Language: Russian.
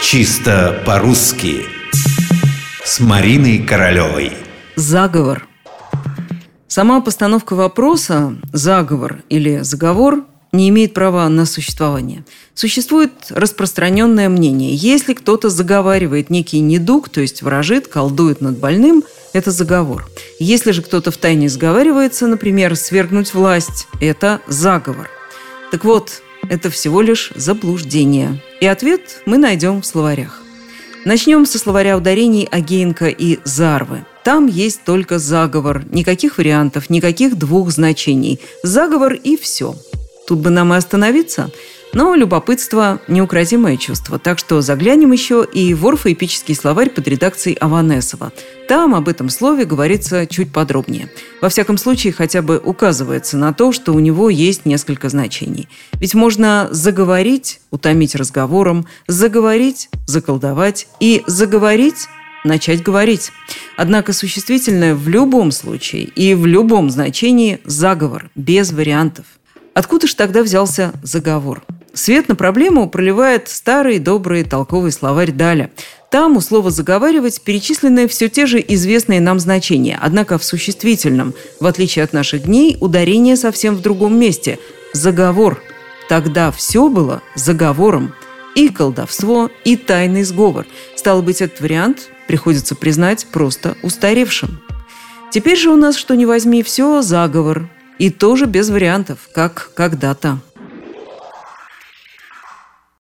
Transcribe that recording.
Чисто по-русски С Мариной Королевой Заговор Сама постановка вопроса «заговор» или «заговор» не имеет права на существование. Существует распространенное мнение. Если кто-то заговаривает некий недуг, то есть ворожит, колдует над больным, это заговор. Если же кто-то в тайне сговаривается, например, свергнуть власть, это заговор. Так вот, это всего лишь заблуждение. И ответ мы найдем в словарях. Начнем со словаря ударений Агеенко и Зарвы. Там есть только заговор, никаких вариантов, никаких двух значений. Заговор и все. Тут бы нам и остановиться – но любопытство – неукротимое чувство, так что заглянем еще и в орфоэпический словарь под редакцией Аванесова. Там об этом слове говорится чуть подробнее. Во всяком случае, хотя бы указывается на то, что у него есть несколько значений. Ведь можно заговорить, утомить разговором, заговорить, заколдовать и заговорить начать говорить. Однако существительное в любом случае и в любом значении заговор, без вариантов. Откуда же тогда взялся заговор? Свет на проблему проливает старый добрый толковый словарь Даля. Там у слова «заговаривать» перечислены все те же известные нам значения, однако в существительном, в отличие от наших дней, ударение совсем в другом месте – заговор. Тогда все было заговором. И колдовство, и тайный сговор. Стало быть, этот вариант приходится признать просто устаревшим. Теперь же у нас, что ни возьми, все заговор. И тоже без вариантов, как когда-то.